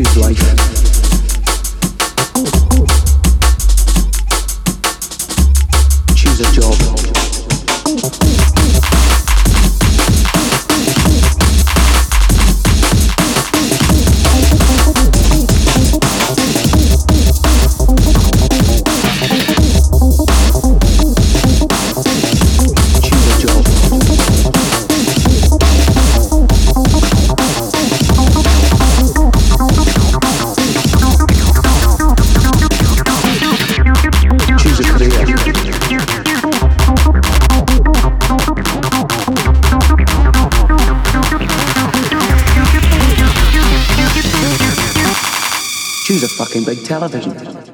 Choose life. Choose a job. Choose a fucking big television.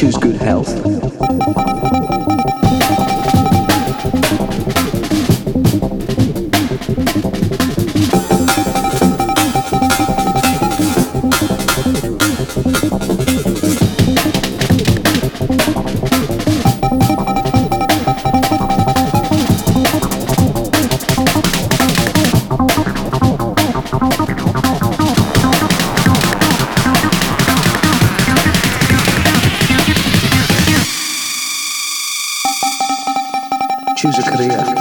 Choose good health. Choose a career.